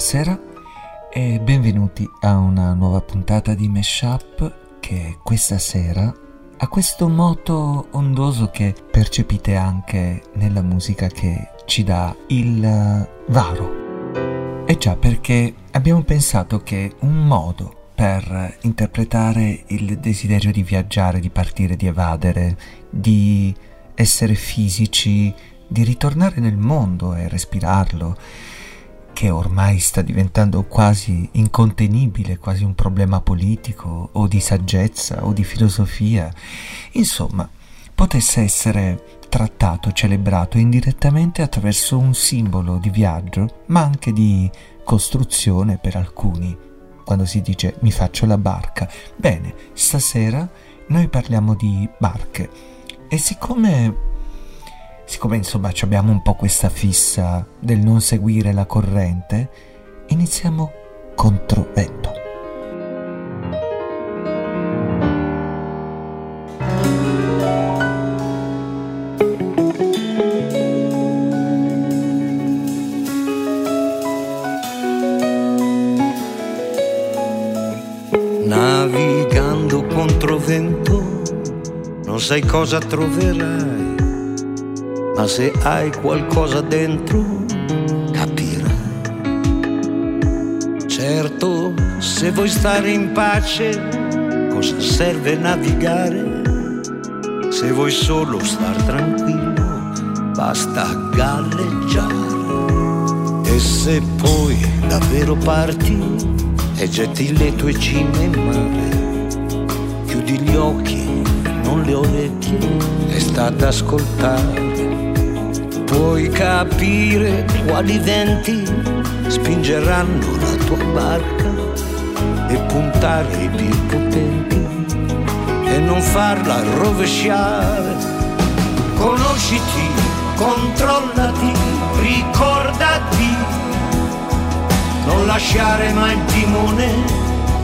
Buonasera e benvenuti a una nuova puntata di Meshup che questa sera ha questo moto ondoso che percepite anche nella musica che ci dà il eh, Varo. E già perché abbiamo pensato che un modo per interpretare il desiderio di viaggiare, di partire, di evadere, di essere fisici, di ritornare nel mondo e respirarlo, che ormai sta diventando quasi incontenibile, quasi un problema politico o di saggezza o di filosofia, insomma, potesse essere trattato, celebrato indirettamente attraverso un simbolo di viaggio, ma anche di costruzione per alcuni. Quando si dice mi faccio la barca. Bene, stasera noi parliamo di barche. E siccome siccome insomma abbiamo un po' questa fissa del non seguire la corrente, iniziamo contro vento. Navigando contro vento, non sai cosa troverai ma se hai qualcosa dentro capirai. Certo, se vuoi stare in pace, cosa serve navigare? Se vuoi solo star tranquillo, basta galleggiare. E se poi davvero parti e getti le tue cime in mare, chiudi gli occhi, non le orecchie e sta ad ascoltare puoi capire quali venti spingeranno la tua barca e puntare i più potenti e non farla rovesciare. Conosciti, controllati, ricordati, non lasciare mai il timone,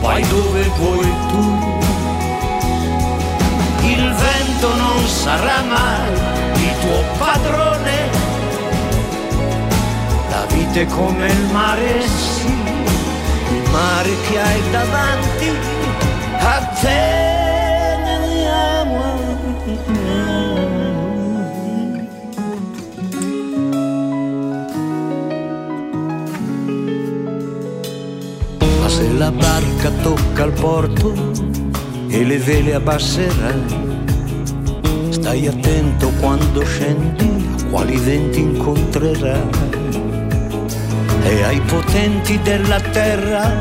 vai dove vuoi tu. Il vento non sarà mai il tuo padrone vita è come il mare, sì, il mare che hai davanti a te. Ma se la barca tocca il porto e le vele abbasserai, stai attento quando scendi quali venti incontrerai e ai potenti della terra,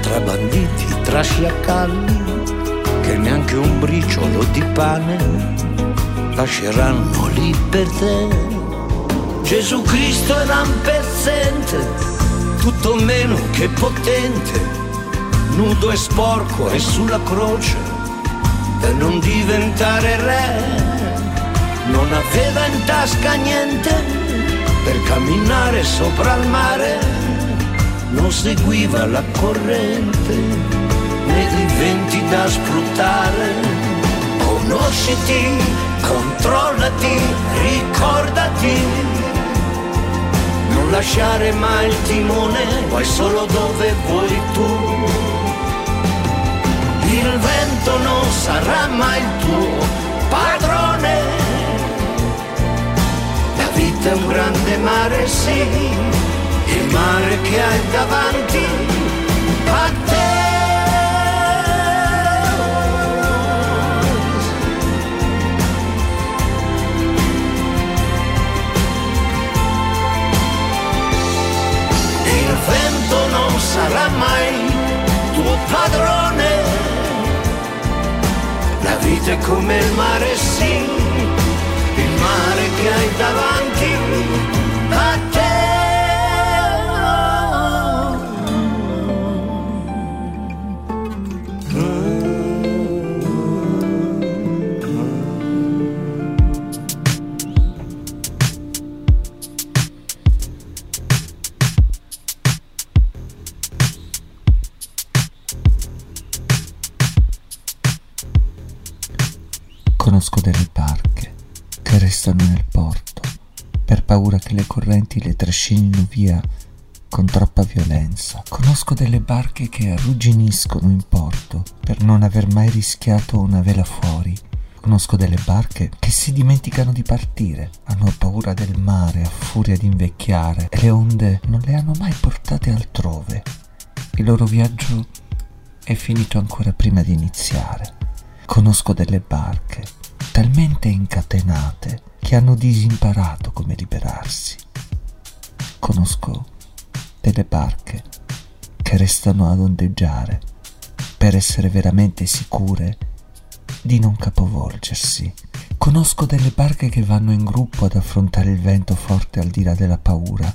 tra banditi, tra sciacalli, che neanche un briciolo di pane lasceranno lì per te. Gesù Cristo era pezzente, tutto meno che potente, nudo e sporco e sulla croce, per non diventare re, non aveva in tasca niente per camminare sopra il mare non seguiva la corrente né i venti da sfruttare. Conosciti, controllati, ricordati, non lasciare mai il timone, vai solo dove vuoi tu. Il vento non sarà mai tuo padrone è un grande mare, sì, il mare che hai davanti a te. Il vento non sarà mai tuo padrone, la vita è come il mare, sì mare che hai davanti paura che le correnti le trascinino via con troppa violenza. Conosco delle barche che arrugginiscono in porto per non aver mai rischiato una vela fuori. Conosco delle barche che si dimenticano di partire, hanno paura del mare a furia di invecchiare e le onde non le hanno mai portate altrove. Il loro viaggio è finito ancora prima di iniziare. Conosco delle barche talmente incatenate che hanno disimparato come liberarsi. Conosco delle barche che restano ad ondeggiare per essere veramente sicure di non capovolgersi. Conosco delle barche che vanno in gruppo ad affrontare il vento forte al di là della paura.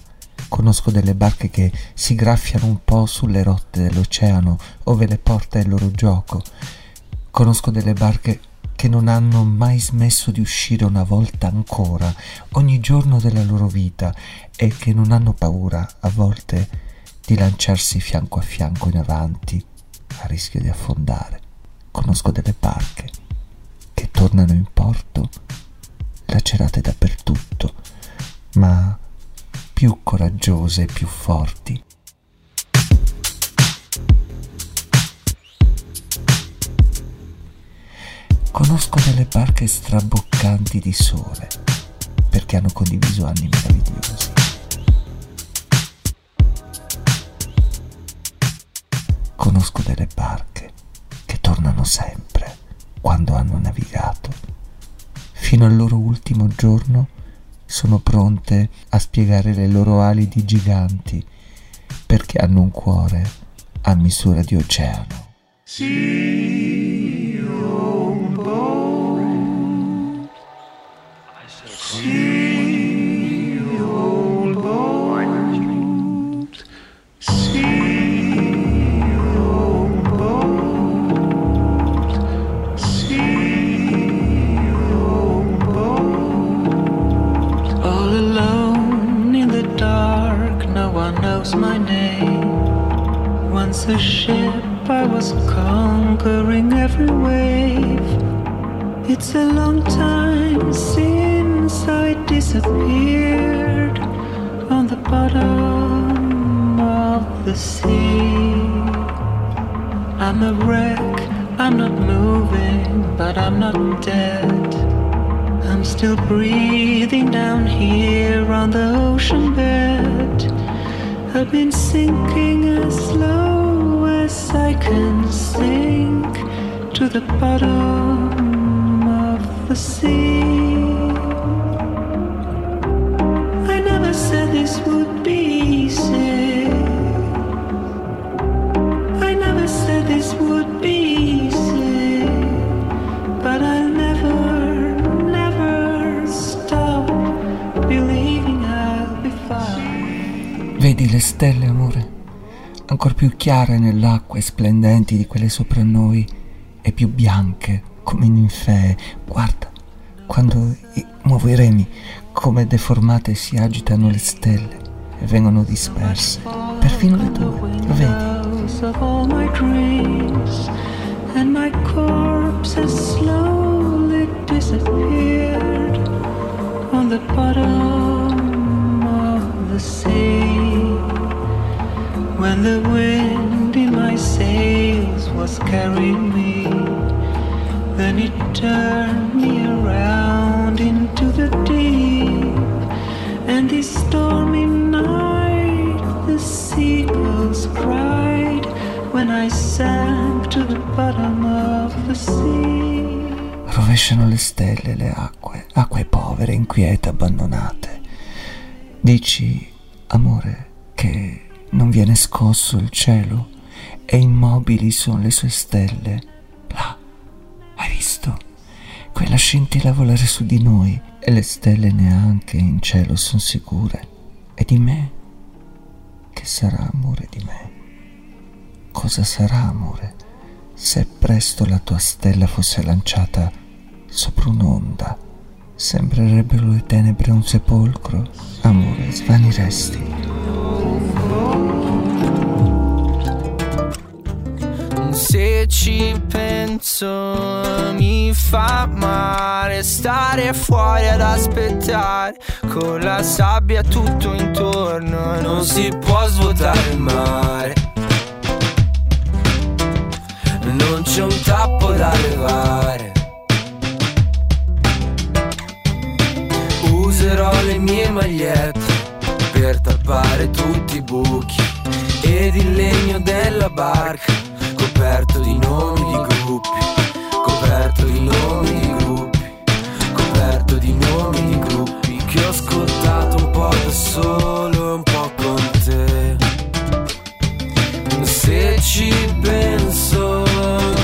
Conosco delle barche che si graffiano un po' sulle rotte dell'oceano ove le porta il loro gioco. Conosco delle barche che non hanno mai smesso di uscire una volta ancora, ogni giorno della loro vita, e che non hanno paura a volte di lanciarsi fianco a fianco in avanti, a rischio di affondare. Conosco delle barche che tornano in porto lacerate dappertutto, ma più coraggiose e più forti Conosco delle barche straboccanti di sole, perché hanno condiviso anni meravigliosi. Conosco delle barche che tornano sempre quando hanno navigato. Fino al loro ultimo giorno sono pronte a spiegare le loro ali di giganti perché hanno un cuore a misura di oceano. Sì. It's a long time since I disappeared on the bottom of the sea. I'm a wreck, I'm not moving, but I'm not dead. I'm still breathing down here on the ocean bed. I've been sinking as slow as I can sink to the bottom the never said this would be easy. I never said this would be easy. But I'll never, never stop. Vedi le stelle, amore? ancor più chiare nell'acqua e splendenti di quelle sopra noi e più bianche come ninfee. Guarda, quando muovo i remi, come deformate si agitano le stelle e vengono disperse, perfino le tue, lo vedi? And my corpse has slowly disappeared on the bottom of the sea. when the wind in my sails was carrying me. Then it turned me around into the deep, and this stormy night the seagulls cried when I sank to the bottom of the sea. Rovesciano le stelle, le acque, acque povere, inquiete, abbandonate. Dici, amore, che non viene scosso il cielo e immobili sono le sue stelle. Visto? Quella scintilla volare su di noi e le stelle neanche in cielo sono sicure. E di me? Che sarà amore di me? Cosa sarà amore se presto la tua stella fosse lanciata sopra un'onda? Sembrerebbero le tenebre un sepolcro? Amore, svaniresti. Se ci penso mi fa male stare fuori ad aspettare. Con la sabbia tutto intorno non si può svuotare il mare. Non c'è un tappo da levare. Userò le mie magliette per tappare tutti i buchi ed il legno della barca coperto di nomi di gruppi, coperto di nomi di gruppi, coperto di nomi di gruppi che ho ascoltato un po' da solo e un po' con te. Se ci penso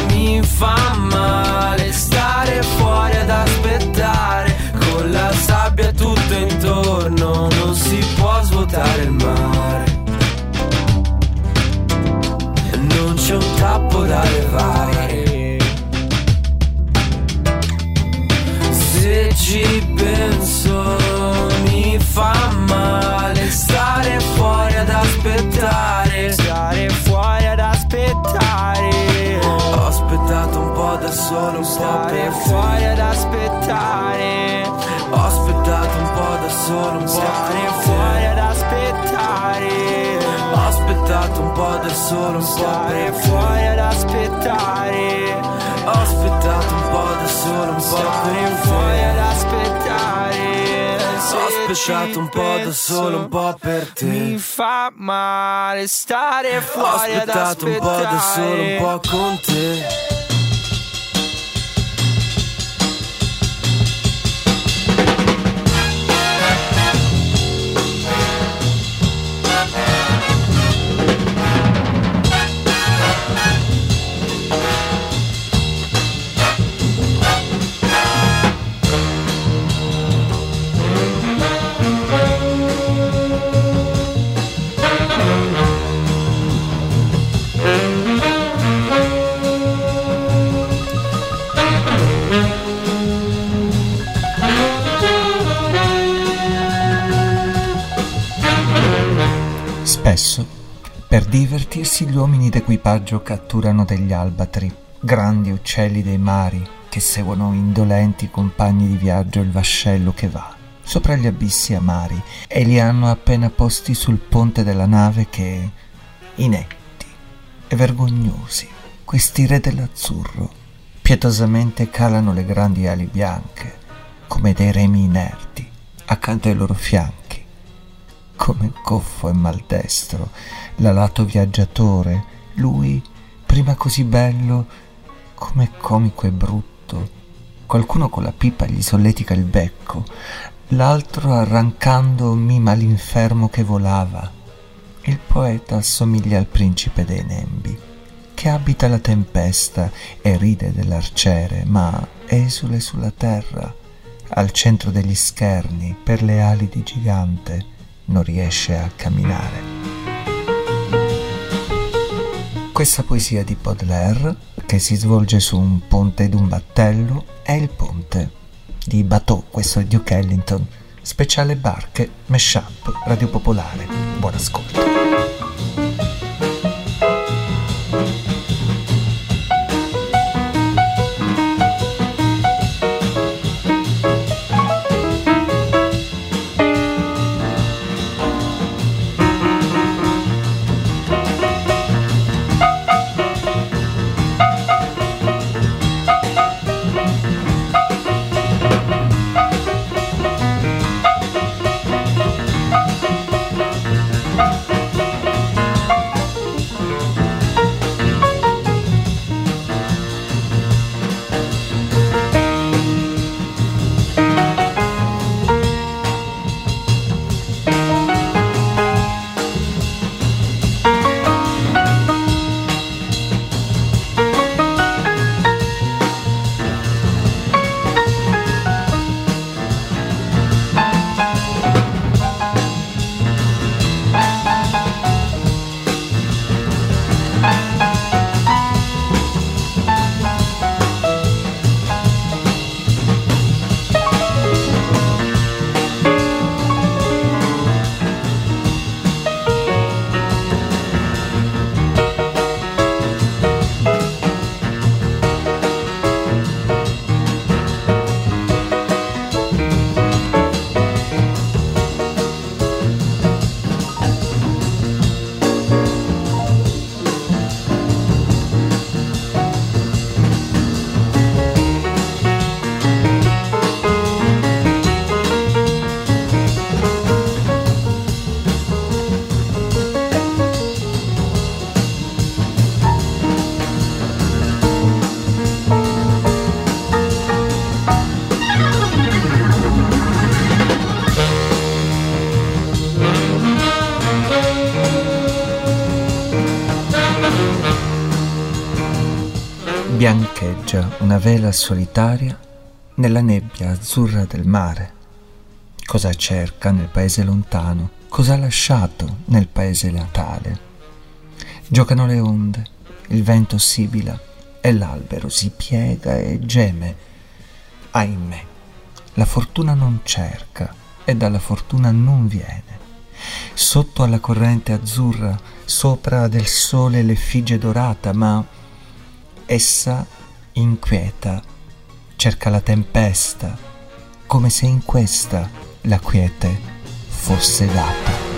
mi fa male stare fuori ad aspettare con la sabbia tutto intorno, non si può svuotare il mare. Da levare. Se ci penso mi fa male stare fuori ad aspettare. Stare fuori ad aspettare. Ho aspettato un po' da solo, un stare po' fuori aspettato un po' del sole, un po' per fuori ad aspettare. Ho aspettato un po' del sole, un po' per fuori ad aspettare. Ho aspettato un po' da solo, un po' per te. Mi fa male stare fuori ad aspettare. Ho aspettato un po' da solo, un po' con te. Divertirsi gli uomini d'equipaggio catturano degli albatri, grandi uccelli dei mari, che seguono indolenti compagni di viaggio il vascello che va sopra gli abissi amari e li hanno appena posti sul ponte della nave che, inetti e vergognosi, questi re dell'azzurro, pietosamente calano le grandi ali bianche come dei remi inerti accanto ai loro fianchi, come goffo e maldestro l'alato viaggiatore, lui prima così bello come comico e brutto. Qualcuno con la pipa gli solletica il becco, l'altro arrancando mima l'infermo che volava. Il poeta assomiglia al principe dei nembi, che abita la tempesta e ride dell'arciere, ma esule sulla terra, al centro degli scherni, per le ali di gigante, non riesce a camminare. Questa poesia di Baudelaire, che si svolge su un ponte ed un battello, è il ponte di Bateau, questo è Duke Ellington, speciale barche, Meshup, Radio Popolare. Buon ascolto. Una vela solitaria nella nebbia azzurra del mare. Cosa cerca nel paese lontano? Cosa ha lasciato nel paese natale? Giocano le onde, il vento sibila e l'albero si piega e geme. Ahimè, la fortuna non cerca e dalla fortuna non viene. Sotto alla corrente azzurra, sopra del sole l'effigie dorata, ma essa inquieta, cerca la tempesta, come se in questa la quiete fosse data.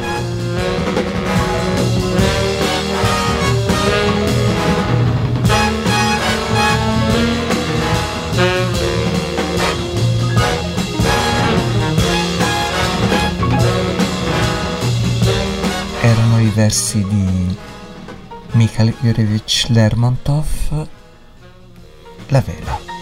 Erano i versi di Mikhail Yurevich Lermontov la vela.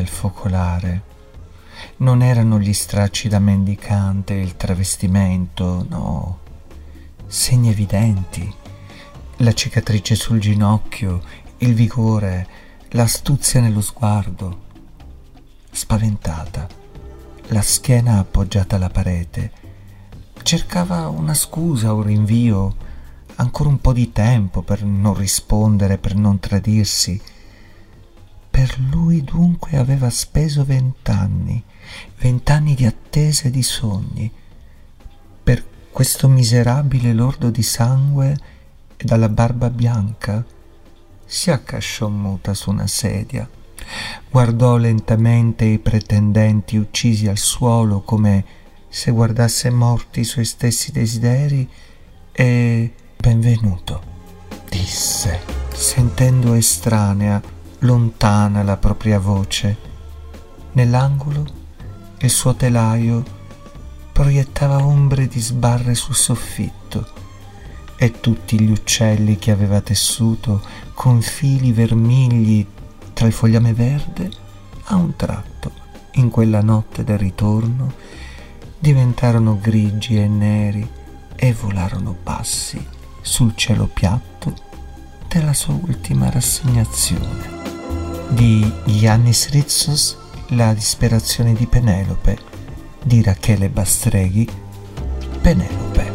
Del focolare. Non erano gli stracci da mendicante, il travestimento, no, segni evidenti, la cicatrice sul ginocchio, il vigore, l'astuzia nello sguardo. Spaventata, la schiena appoggiata alla parete, cercava una scusa, un rinvio, ancora un po' di tempo per non rispondere, per non tradirsi. Per lui dunque aveva speso vent'anni, vent'anni di attesa e di sogni. Per questo miserabile lordo di sangue e dalla barba bianca si accasciò muta su una sedia, guardò lentamente i pretendenti uccisi al suolo come se guardasse morti i suoi stessi desideri e benvenuto, disse, sentendo estranea, lontana la propria voce. Nell'angolo il suo telaio proiettava ombre di sbarre sul soffitto e tutti gli uccelli che aveva tessuto con fili vermigli tra il fogliame verde, a un tratto, in quella notte del ritorno, diventarono grigi e neri e volarono bassi sul cielo piatto della sua ultima rassegnazione. Di Giannis Ritsos la disperazione di Penelope, di Rachele Bastreghi, Penelope.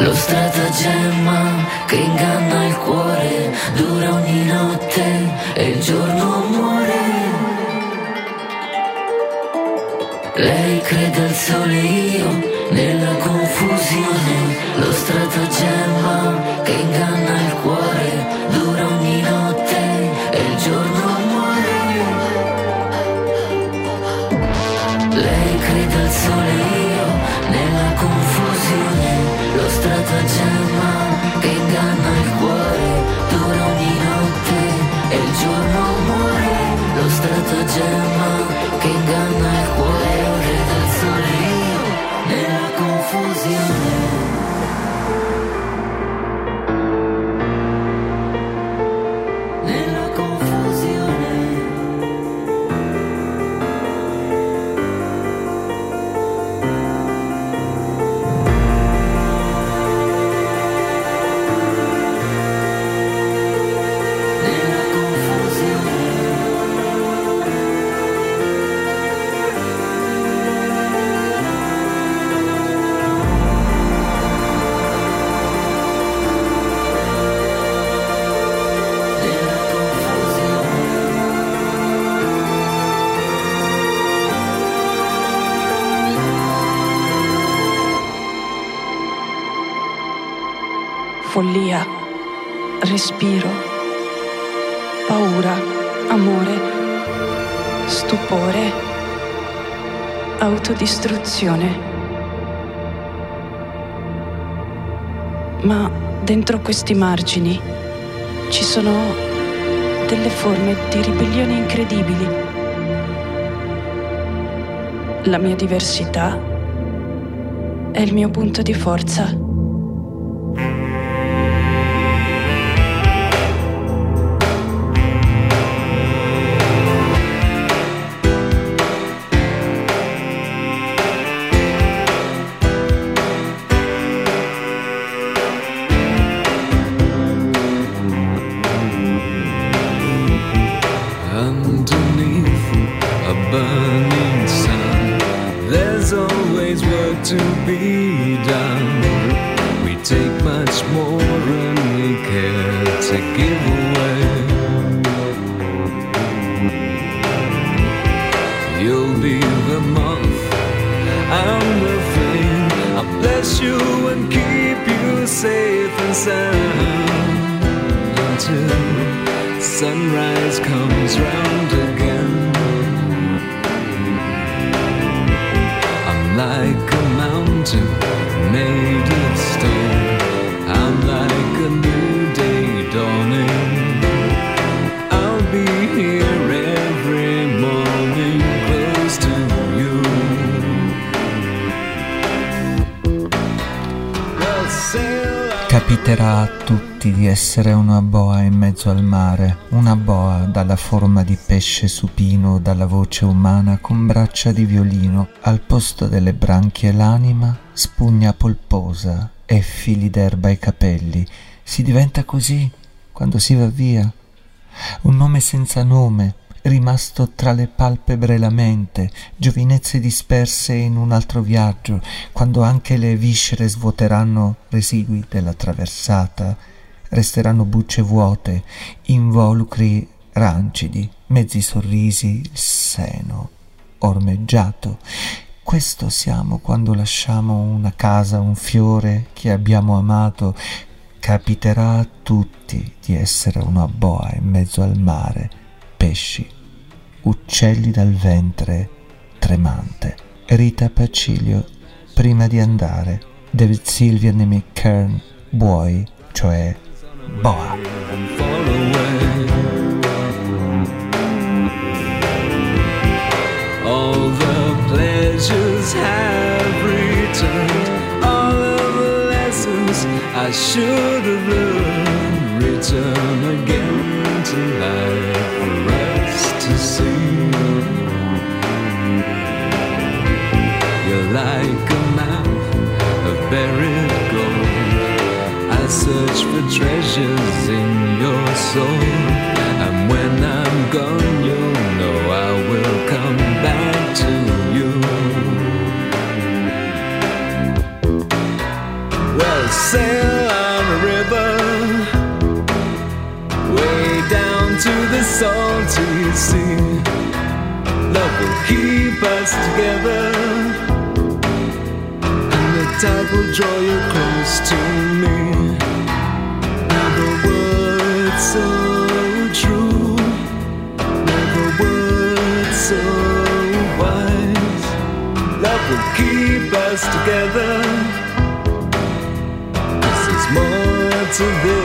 Lo stratagemma che inganna il cuore dura ogni notte e il giorno muore. Lei crede al sole io nella confusione. Lo stratagemma che inganna il cuore dura ogni notte e il giorno muore. Lei crede al sole io. mezza gemma che inganna il cuore dura ogni notte e il giorno muore. Lo stratagemma che inganna il cuore ore del sole follia, respiro, paura, amore, stupore, autodistruzione. Ma dentro questi margini ci sono delle forme di ribellione incredibili. La mia diversità è il mio punto di forza. Essere una boa in mezzo al mare, una boa dalla forma di pesce supino, dalla voce umana con braccia di violino, al posto delle branchie l'anima, spugna polposa e fili d'erba ai capelli. Si diventa così quando si va via. Un nome senza nome, rimasto tra le palpebre la mente, giovinezze disperse in un altro viaggio, quando anche le viscere svuoteranno residui della traversata, resteranno bucce vuote, involucri rancidi, mezzi sorrisi, il seno ormeggiato. Questo siamo quando lasciamo una casa, un fiore che abbiamo amato. Capiterà a tutti di essere una boa in mezzo al mare pesci, uccelli dal ventre tremante. Rita Pacilio, prima di andare, David Sylvian e McKern, buoi, cioè boa. All the pleasures have returned, all of the lessons I should have learned return again to life. like a map of buried gold. I search for treasures in your soul, and when I'm gone, you'll know I will come back to you. Well, sail on a river, way down to the salty sea. Love will keep us together and the tide will draw you close to me. Us together. This is more to this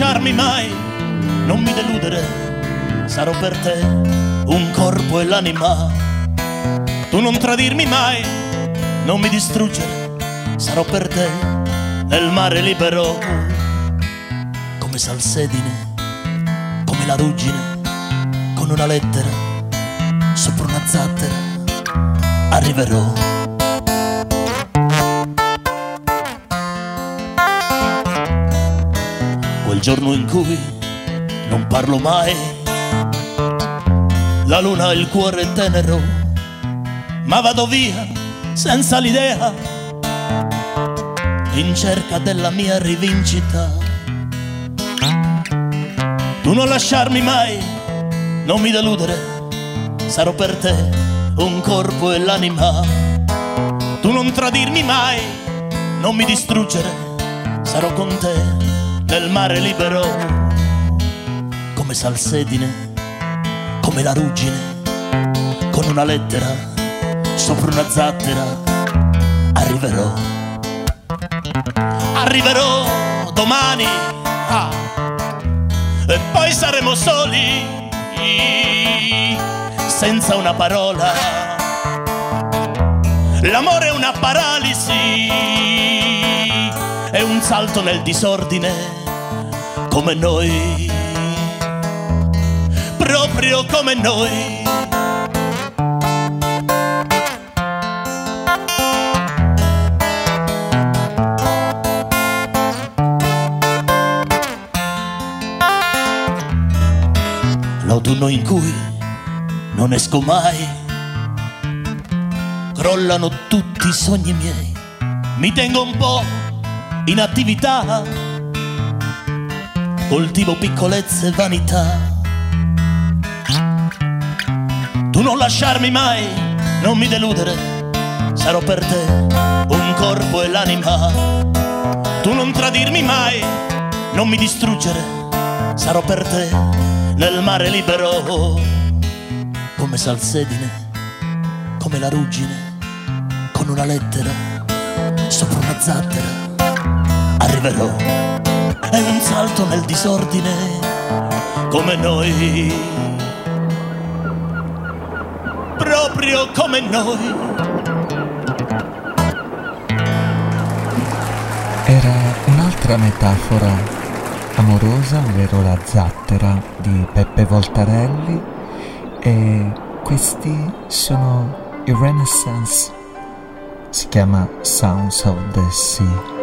lasciarmi mai, non mi deludere, sarò per te un corpo e l'anima. Tu non tradirmi mai, non mi distruggere, sarò per te nel mare libero, come salsedine, come la ruggine, con una lettera sopra una zattera, arriverò. Giorno in cui non parlo mai, la luna ha il cuore tenero, ma vado via senza l'idea, in cerca della mia rivincita. Tu non lasciarmi mai, non mi deludere, sarò per te un corpo e l'anima. Tu non tradirmi mai, non mi distruggere, sarò con te nel mare libero, come salsedine, come la ruggine, con una lettera sopra una zattera, arriverò, arriverò domani, ah, e poi saremo soli, senza una parola. L'amore è una paralisi, è un salto nel disordine, come noi, proprio come noi. L'autunno in cui non esco mai, crollano tutti i sogni miei, mi tengo un po' in attività, coltivo piccolezze e vanità. Tu non lasciarmi mai, non mi deludere, sarò per te un corpo e l'anima. Tu non tradirmi mai, non mi distruggere, sarò per te nel mare libero, come salsedine, come la ruggine, con una lettera sopra una zattera, arriverò. È un salto nel disordine, come noi, proprio come noi. Era un'altra metafora amorosa, ovvero la zattera di Peppe Voltarelli e questi sono i Renaissance, si chiama Sounds of the Sea.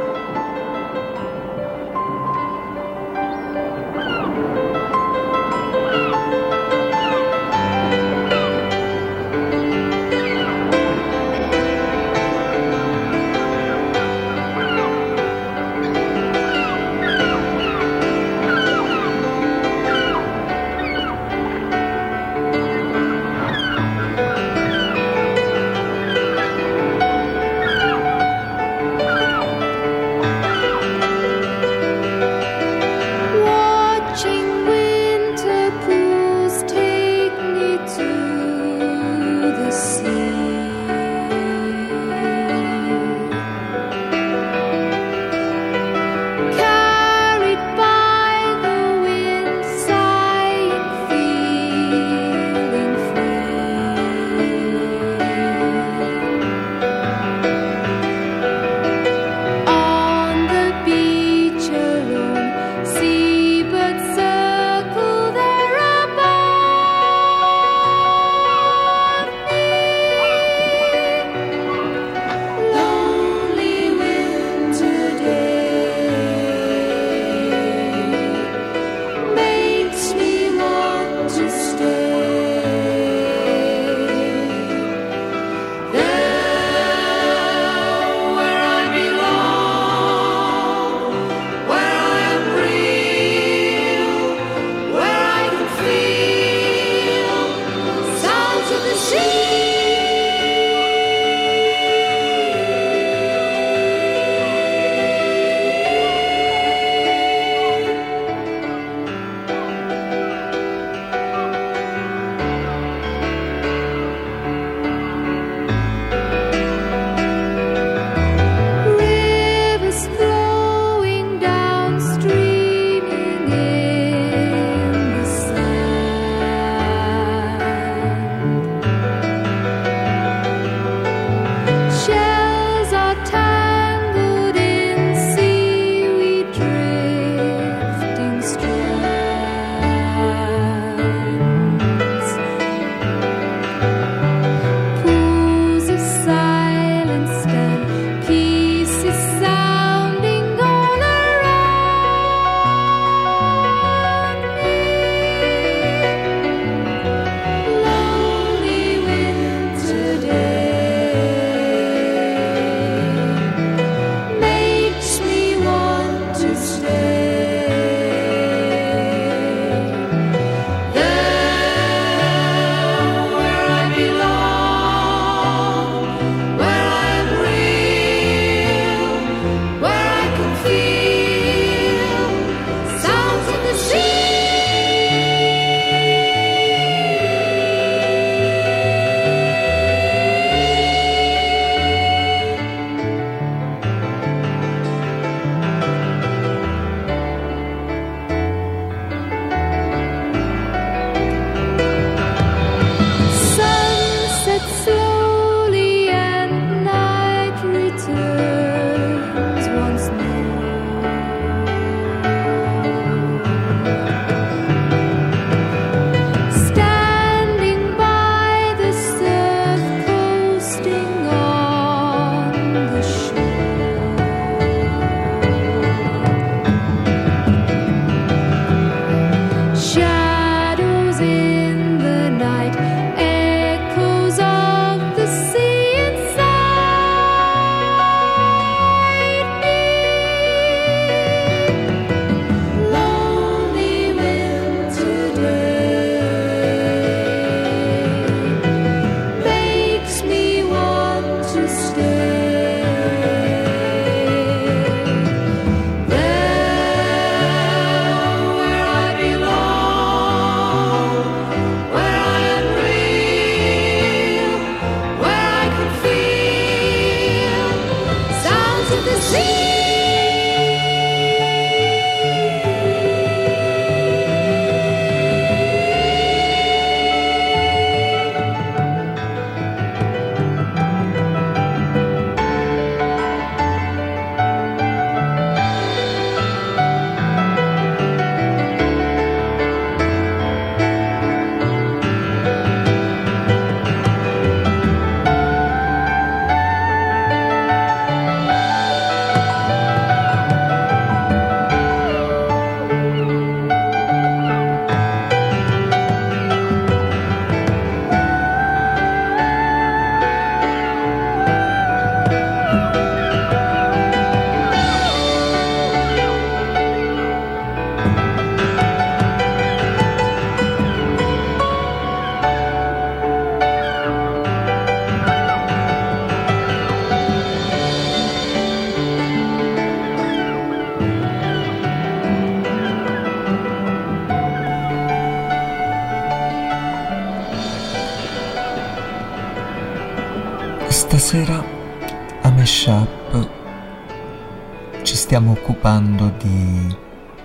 stiamo occupando di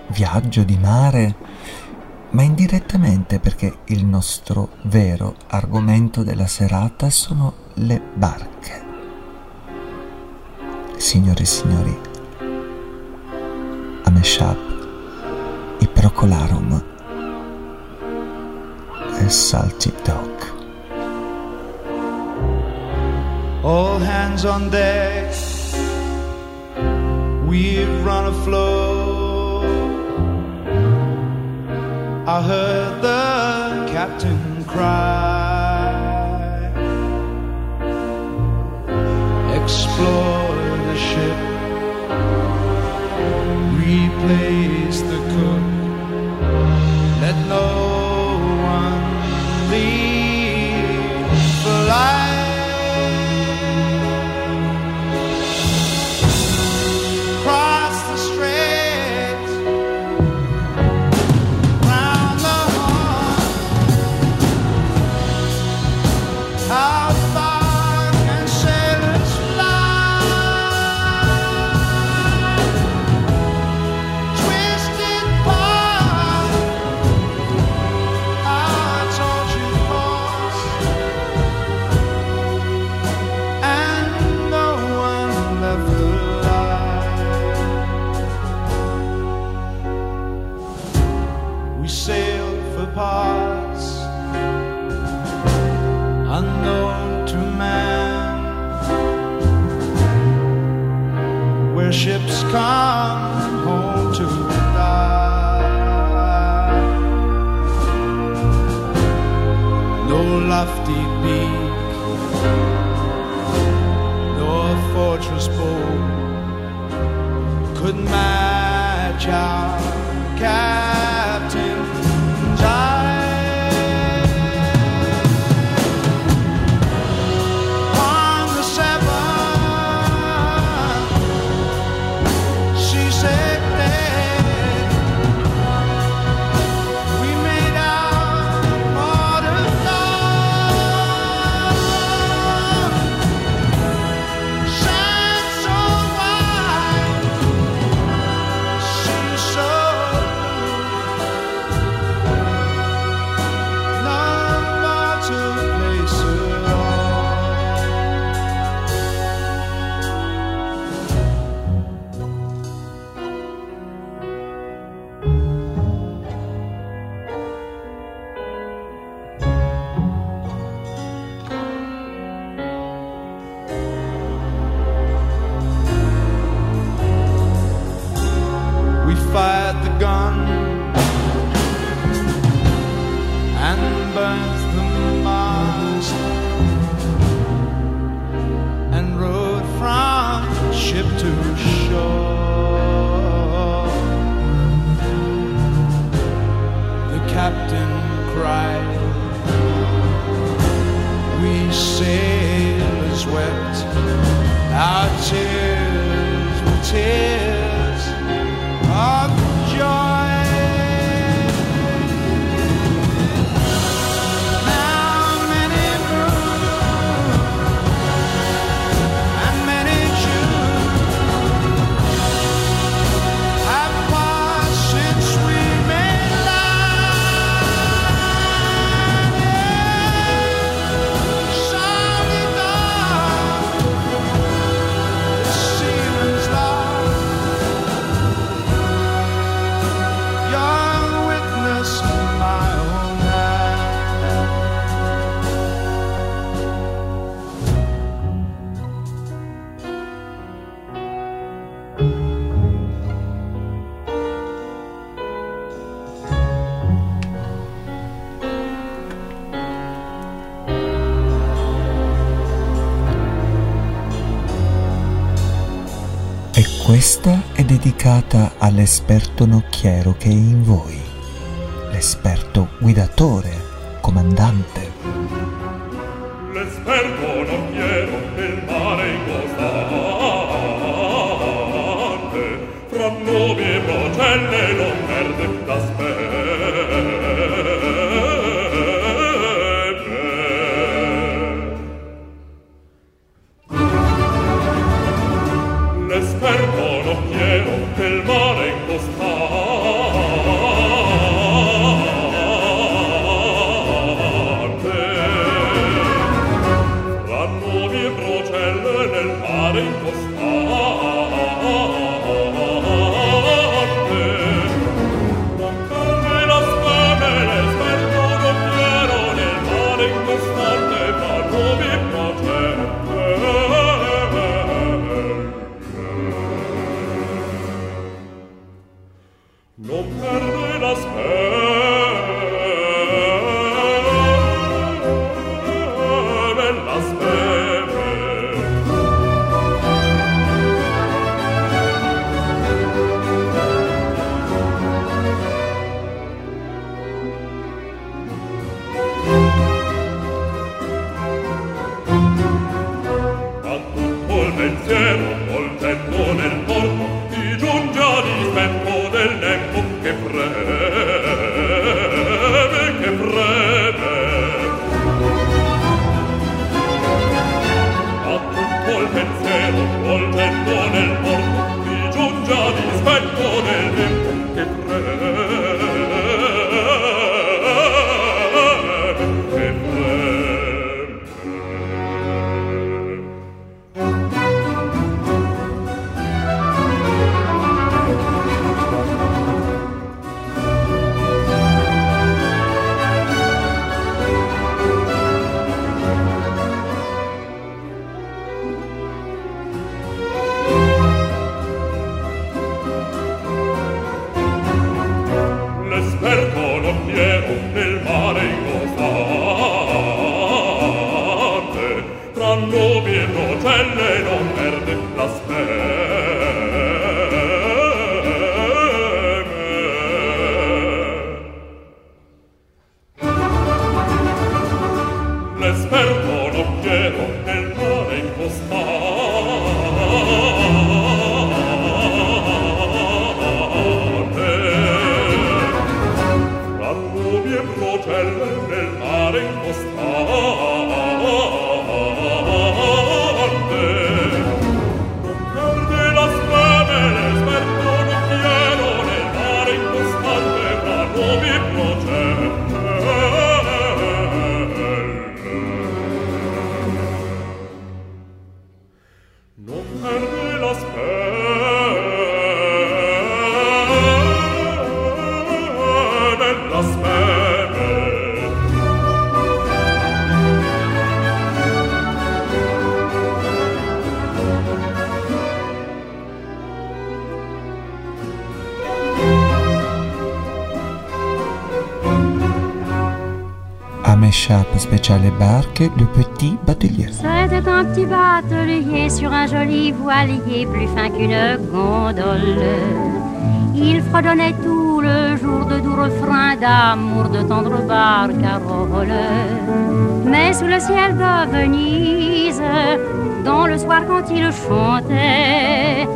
viaggio, di mare, ma indirettamente perché il nostro vero argomento della serata sono le barche. Signore e signori, a Meshab, i Procolarum e Salty Dog. All hands on deck. We'd run afloat. I heard the captain cry, explore the ship, replace the cook, let no one leave. Questa è dedicata all'esperto nocchiero che è in voi, l'esperto guidatore, comandante, adopterò Meshup spéciale barque, le petit batelier. C'était un petit batelier sur un joli voilier plus fin qu'une gondole. Il fredonnait tout le jour de doux refrains d'amour, de tendres barcaroles. Mais sous le ciel de Venise, dans le soir quand il chantait,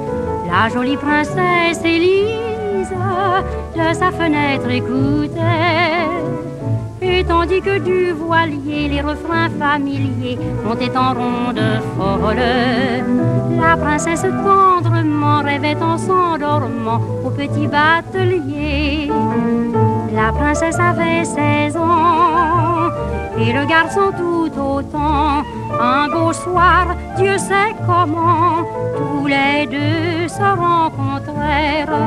la jolie princesse Élise de sa fenêtre écoutait. Tandis que du voilier les refrains familiers montaient en ronde folle, la princesse tendrement rêvait en s'endormant au petit batelier. La princesse avait 16 ans et le garçon tout autant. Un beau soir, Dieu sait comment, tous les deux se rencontrèrent.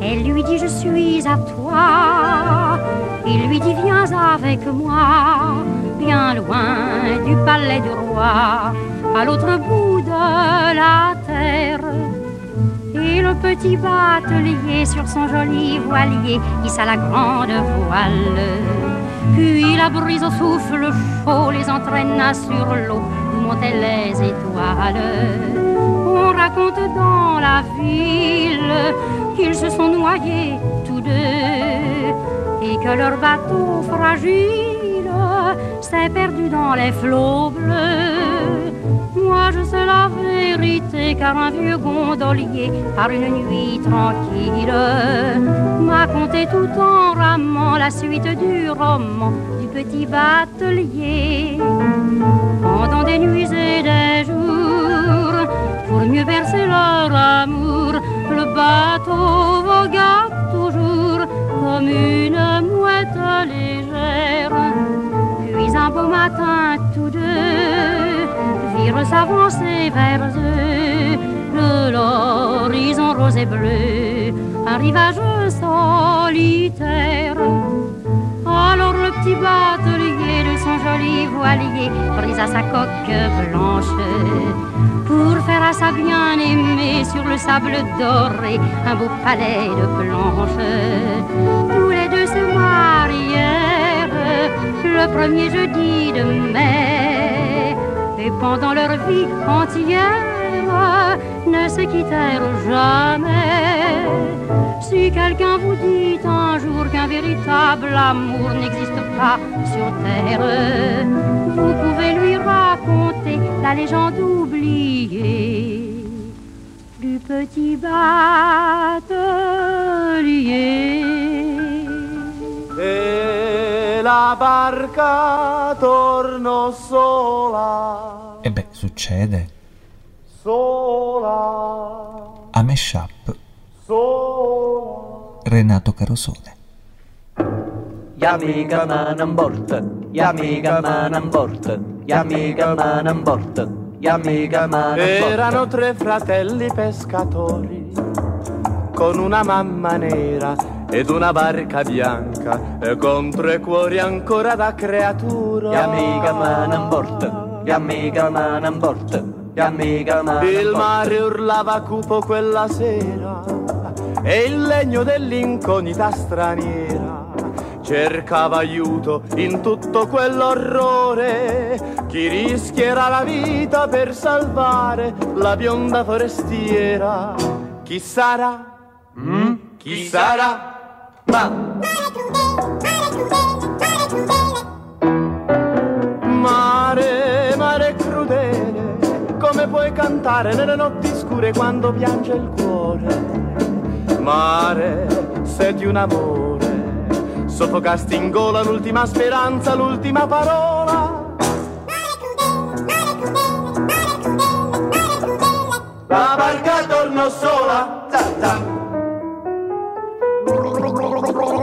Elle lui dit je suis à toi. Il lui dit viens avec moi, bien loin du palais du roi, à l'autre bout de la terre. Et le petit batelier sur son joli voilier hissa la grande voile. Puis la brise au souffle chaud les entraîna sur l'eau où montaient les étoiles. On raconte dans la ville qu'ils se sont noyés tous deux et que leur bateau fragile s'est perdu dans les flots bleus. Moi je sais la vérité car un vieux gondolier par une nuit tranquille m'a conté tout en ramant la suite du roman du petit batelier. Pendant des nuits et des jours, pour mieux bercer leur amour, le bateau vogua toujours comme une mouette légère. Puis un beau matin, tous deux virent s'avancer vers eux de l'horizon rose et bleu, un rivage solitaire. Alors le petit batelier de son joli voilier brisa sa coque blanche pour faire à sa bien-aimée sur le sable doré un beau palais de planches. Tous les deux se marièrent le premier jeudi de mai et pendant leur vie entière ne se quittèrent jamais. Si quelqu'un vous dit un jour qu'un véritable amour n'existe pas sur terre, vous pouvez lui raconter la légende oubliée du petit batelier. La barca torno sola, E beh, succede. sola, A Meshup, sola. Renato Carosone. Yamiga man on board, Yamiga man on board, Yamiga man on board, Yamiga man on board. Erano tre fratelli pescatori con una mamma nera ed una barca bianca e con tre cuori ancora da creatura. Yamiga man on board, Yamiga man on board, Yamiga man on Il mare urlava cupo quella sera e il legno dell'incognita straniera cercava aiuto in tutto quell'orrore. Chi rischierà la vita per salvare la bionda forestiera? Chi sarà? Chi sarà? Ma Mare, mare crudele, come puoi cantare nelle notti scure quando piange il cuore? Mare, se di un amore, soffocasti in gola l'ultima speranza, l'ultima parola. La barca tornò sola, za, za.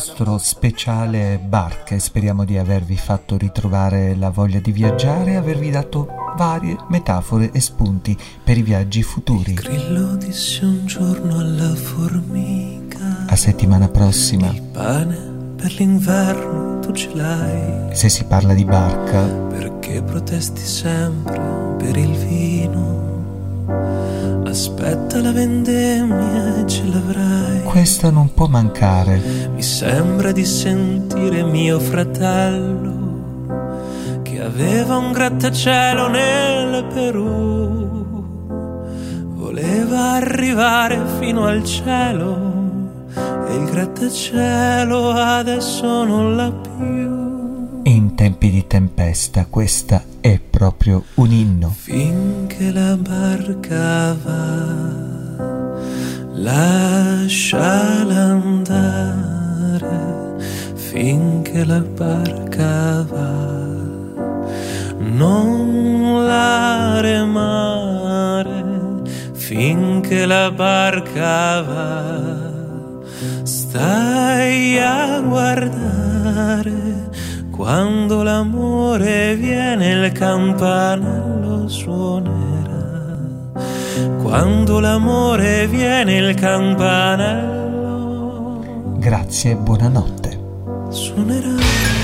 nostro speciale barche. Speriamo di avervi fatto ritrovare la voglia di viaggiare e avervi dato varie metafore e spunti per i viaggi futuri. Grillo disse un giorno alla formica A settimana prossima, Pane per l'inverno tu ce l'hai se si parla di barca, Perché protesti sempre per il vino Aspetta la vendemmia e ce l'avrai questa non può mancare. Mi sembra di sentire mio fratello che aveva un grattacielo nel Perù. Voleva arrivare fino al cielo e il grattacielo adesso non l'ha più. In tempi di tempesta, questa proprio un inno. Finché la barca va, lasciala andare. Finché la barca va, non la remare. Finché la barca va, stai a guardare. Quando l'amore viene il campanello suonerà. Quando l'amore viene il campanello Grazie e buonanotte. suonerà.